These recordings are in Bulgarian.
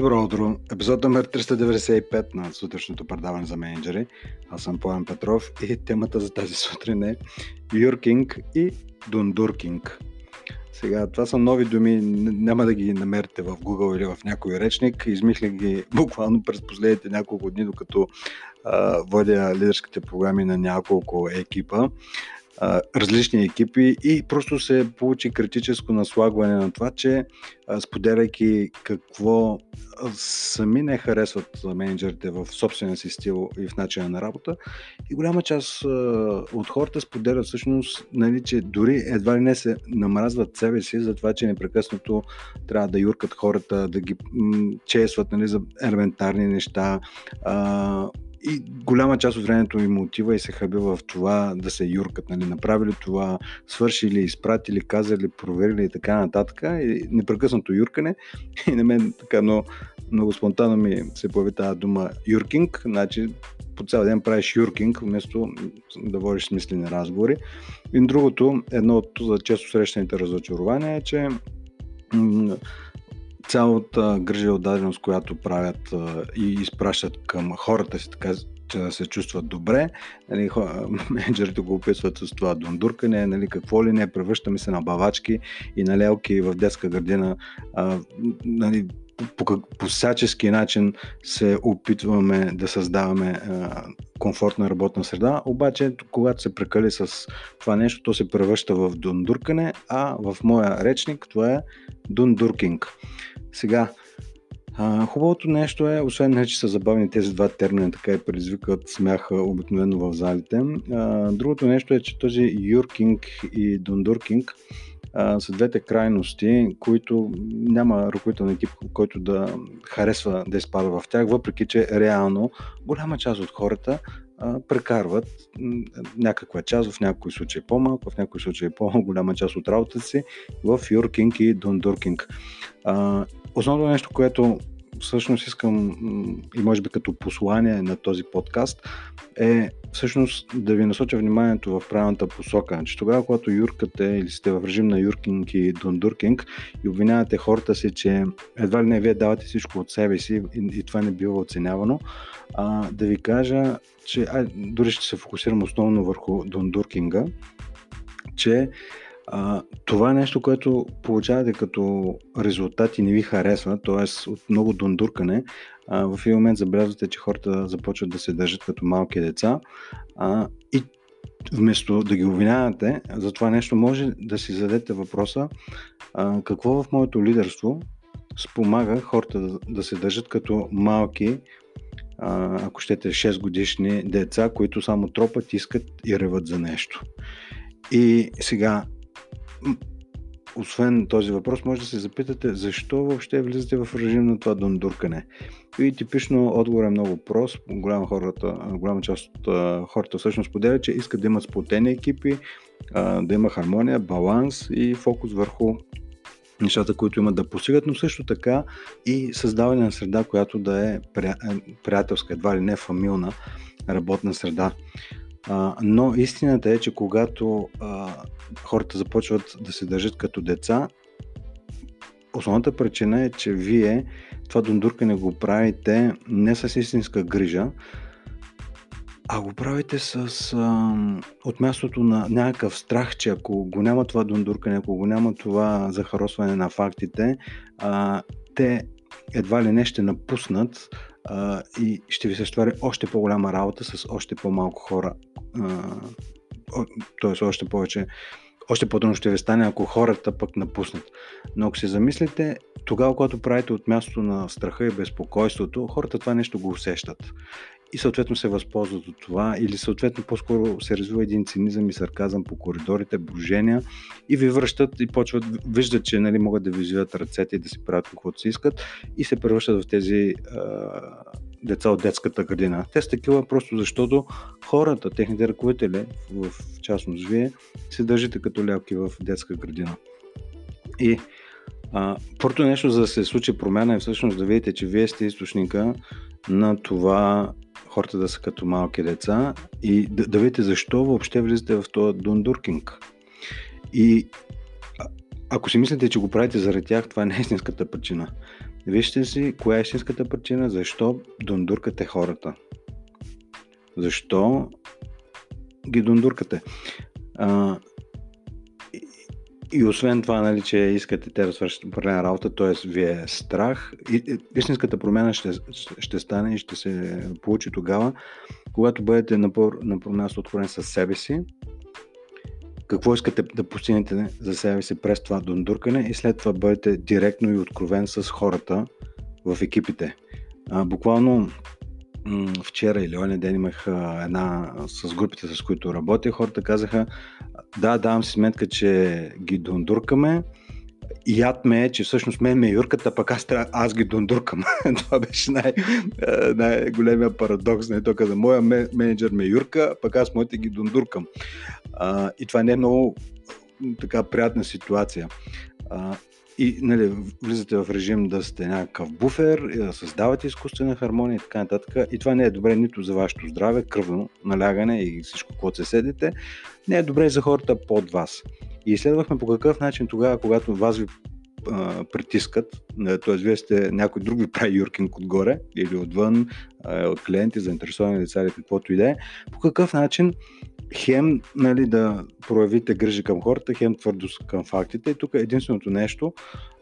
Добро утро! Епизод номер 395 на сутрешното предаване за менеджери. Аз съм Поян Петров и темата за тази сутрин е Юркинг и Дундуркинг. Сега, това са нови думи, няма да ги намерите в Google или в някой речник. Измислих ги буквално през последните няколко дни, докато а, водя лидерските програми на няколко екипа различни екипи и просто се получи критическо наслагване на това, че споделяйки какво сами не харесват менеджерите в собствения си стил и в начина на работа. И голяма част от хората споделят всъщност, нали, че дори едва ли не се намразват себе си за това, че непрекъснато трябва да юркат хората, да ги чесват нали, за елементарни неща, и голяма част от времето им отива и се хаби в това да се юркат, нали, направили това, свършили, изпратили, казали, проверили и така нататък. И непрекъснато юркане. И на мен така много, много спонтанно ми се появи тази дума юркинг, значи по цял ден правиш юркинг, вместо да водиш смислени разговори. И другото, едно от често срещаните разочарования е, че цялата грижа отдаденост, която правят и изпращат към хората си, така че да се чувстват добре. Нали, менеджерите го описват с това дундуркане, нали, какво ли не, превръщаме се на бавачки и на лелки в детска градина. А, нали, по, по, всячески начин се опитваме да създаваме а, комфортна работна среда, обаче когато се прекали с това нещо, то се превръща в дундуркане, а в моя речник това е дундуркинг. Сега, а, хубавото нещо е, освен не, че са забавни тези два термина, така и предизвикат смях обикновено в залите. А, другото нещо е, че този юркинг и дундуркинг а, са двете крайности, които няма ръководителен екип, който да харесва да изпада в тях, въпреки че реално голяма част от хората прекарват някаква част, в някои случаи по-малко, в някои случаи по-голяма част от работата си в юркинг и дундуркинг. А, основното нещо, което всъщност искам и може би като послание на този подкаст е всъщност да ви насоча вниманието в правилната посока. Че тогава, когато юркате или сте в режим на юркинг и дундуркинг и обвинявате хората си, че едва ли не вие давате всичко от себе си и, и това не бива оценявано, а, да ви кажа, че а, дори ще се фокусирам основно върху дундуркинга, че а, това е нещо, което получавате като резултат и не ви харесва, т.е. от много дундуркане, а, в един момент забелязвате, че хората започват да се държат като малки деца а, и вместо да ги обвинявате за това нещо, може да си зададете въпроса а, какво в моето лидерство спомага хората да, да се държат като малки, а, ако щете 6 годишни деца, които само тропат, искат и реват за нещо. И сега освен този въпрос, може да се запитате защо въобще влизате в режим на това дундуркане. И типично отговор е много прост. Голяма, хората, голяма част от хората всъщност поделят, че искат да имат сплотени екипи, да има хармония, баланс и фокус върху нещата, които имат да постигат, но също така и създаване на среда, която да е приятелска, едва ли не фамилна работна среда. А, но истината е, че когато а, хората започват да се държат като деца, основната причина е, че вие това дундуркане го правите не с истинска грижа, а го правите с а, от мястото на някакъв страх, че ако го няма това дундуркане, ако го няма това захаросване на фактите, а, те едва ли не ще напуснат а, и ще ви се ствари още по-голяма работа с още по-малко хора. Т.е. още повече, още по-трудно ще ви стане, ако хората пък напуснат. Но ако се замислите, тогава, когато правите от мястото на страха и безпокойството, хората това нещо го усещат и съответно се възползват от това или съответно по-скоро се развива един цинизъм и сарказъм по коридорите, брожения и ви връщат и почват, виждат, че нали, могат да ви взиват ръцете и да си правят каквото си искат и се превръщат в тези а, деца от детската градина. Те са такива просто защото хората, техните ръководители, в частност вие, се държите като лялки в детска градина. И първото нещо, за да се случи промяна е всъщност да видите, че вие сте източника на това хората да са като малки деца и да, да видите защо въобще влизате в този дундуркинг. И ако си мислите, че го правите заради тях, това не е истинската причина. Вижте си коя е истинската причина, защо дундуркате хората. Защо ги дундуркате. А, и освен това, нали, че искате те да свършат определена работа, т.е. ви е страх, и, истинската промяна ще, ще стане и ще се получи тогава, когато бъдете на, на промяна откровен с себе си, какво искате да постигнете за себе си през това дундуркане и след това бъдете директно и откровен с хората в екипите. А, буквално вчера или оня ден имах една с групите, с които работя, хората казаха, да, давам си сметка, че ги дундуркаме, яд ме е, че всъщност мен ме е юрката, пък аз, аз ги дундуркам. Това беше най- най-големия парадокс. Не? Той каза, моя менеджер ме е юрка, пък аз моите ги дундуркам. А, и това не е много така приятна ситуация. И нали, влизате в режим да сте някакъв буфер, и да създавате изкуствена хармония и така нататък. И това не е добре нито за вашето здраве, кръвно налягане и всичко, което се седите. Не е добре и за хората под вас. И изследвахме по какъв начин тогава, когато вас ви а, притискат, т.е. вие сте някой друг ви прави юркинг отгоре или отвън, а, клиенти, заинтересовани лица или каквото и да е, по какъв начин хем нали, да проявите грижи към хората, хем твърдост към фактите. И тук единственото нещо,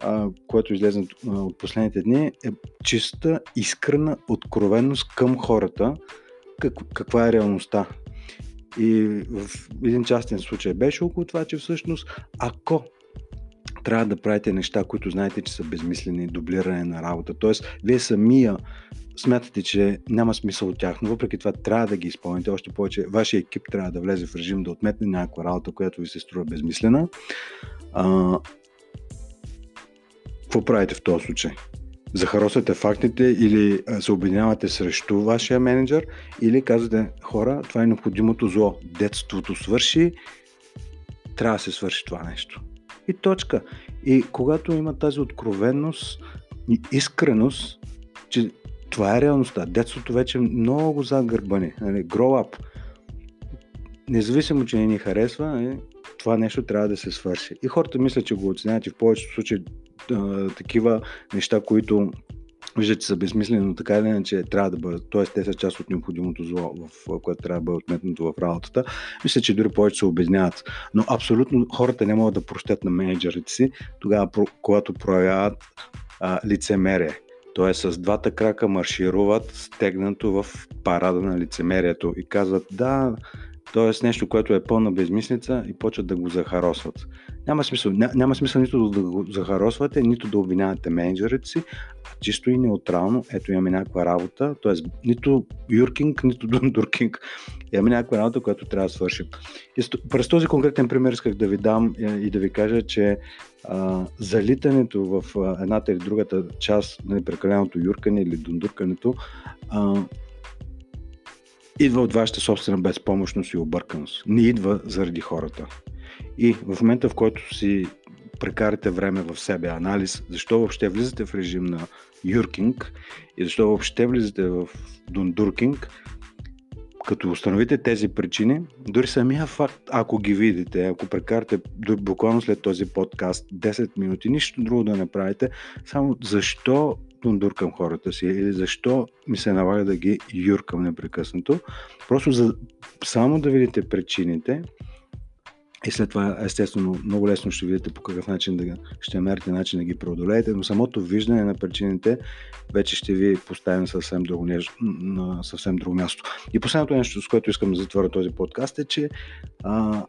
а, което излезе от последните дни, е чиста, искрена откровенност към хората, как, каква е реалността. И в един частен случай беше около това, че всъщност ако трябва да правите неща, които знаете, че са безмислени, дублиране на работа. Тоест, вие самия смятате, че няма смисъл от тях, но въпреки това трябва да ги изпълните. Още повече, вашия екип трябва да влезе в режим да отметне някаква работа, която ви се струва безмислена. А, какво правите в този случай? Захаросвате фактите или се обединявате срещу вашия менеджер или казвате хора, това е необходимото зло. Детството свърши, трябва да се свърши това нещо. И точка. И когато има тази откровенност и искреност, че това е реалността. Детството вече е много зад гърба ни. Нали? Grow up. Независимо, че не ни харесва, нали? това нещо трябва да се свърши. И хората мислят, че го оценяват и в повечето случаи такива неща, които виждат, че са безмислени, но така или иначе трябва да бъдат, т.е. те са част от необходимото зло, в което трябва да бъде отметнато в работата. Мисля, че дори повече се обедняват. Но абсолютно хората не могат да прощат на менеджерите си, тогава, когато проявяват а, лицемерие. Т.е. с двата крака маршируват стегнато в парада на лицемерието и казват да, Тоест нещо, което е пълна безмислица и почват да го захаросват. Няма смисъл, ня, няма смисъл нито да го захаросвате, нито да обвинявате менеджерите си, чисто и неутрално, ето имаме някаква работа, т.е. нито юркинг, нито дундуркинг, имаме някаква работа, която трябва да свършим. И през този конкретен пример исках да ви дам е, и да ви кажа, че а, залитането в едната или другата част, нали, прекаленото юркане или дундуркането, а, идва от вашата собствена безпомощност и обърканост. Не идва заради хората. И в момента, в който си прекарате време в себе анализ, защо въобще влизате в режим на юркинг и защо въобще влизате в дундуркинг, като установите тези причини, дори самия факт, ако ги видите, ако прекарате буквално след този подкаст 10 минути, нищо друго да не правите, само защо дундуркам хората си или защо ми се налага да ги юркам непрекъснато. Просто за, само да видите причините и след това, естествено, много лесно ще видите по какъв начин да ще мерите начин да ги преодолеете, но самото виждане на причините вече ще ви постави на съвсем друго, на съвсем друго място. И последното нещо, с което искам да затворя този подкаст е, че а,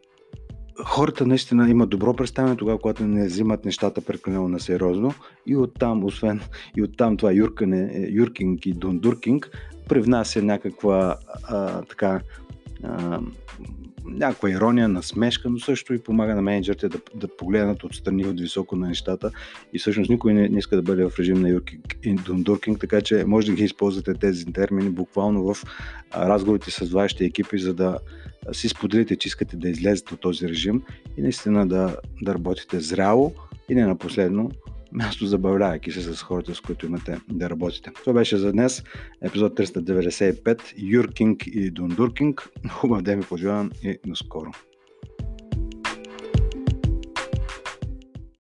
хората наистина имат добро представяне тогава, когато не взимат нещата прекалено на сериозно и оттам, освен и оттам това юркане, е, юркинг и дундуркинг, привнася някаква а, така а, някаква ирония, насмешка, но също и помага на менеджерите да, да погледнат отстрани от високо на нещата. И всъщност никой не, не иска да бъде в режим на юркинг и дундуркинг, така че може да ги използвате тези термини буквално в разговорите с вашите екипи, за да си споделите, че искате да излезете от този режим и наистина да, да работите зряло и не на последно място, забавлявайки се с хората, с които имате да работите. Това беше за днес, епизод 395, Юркинг и Дундуркинг. Хубав ден ви пожелавам и наскоро.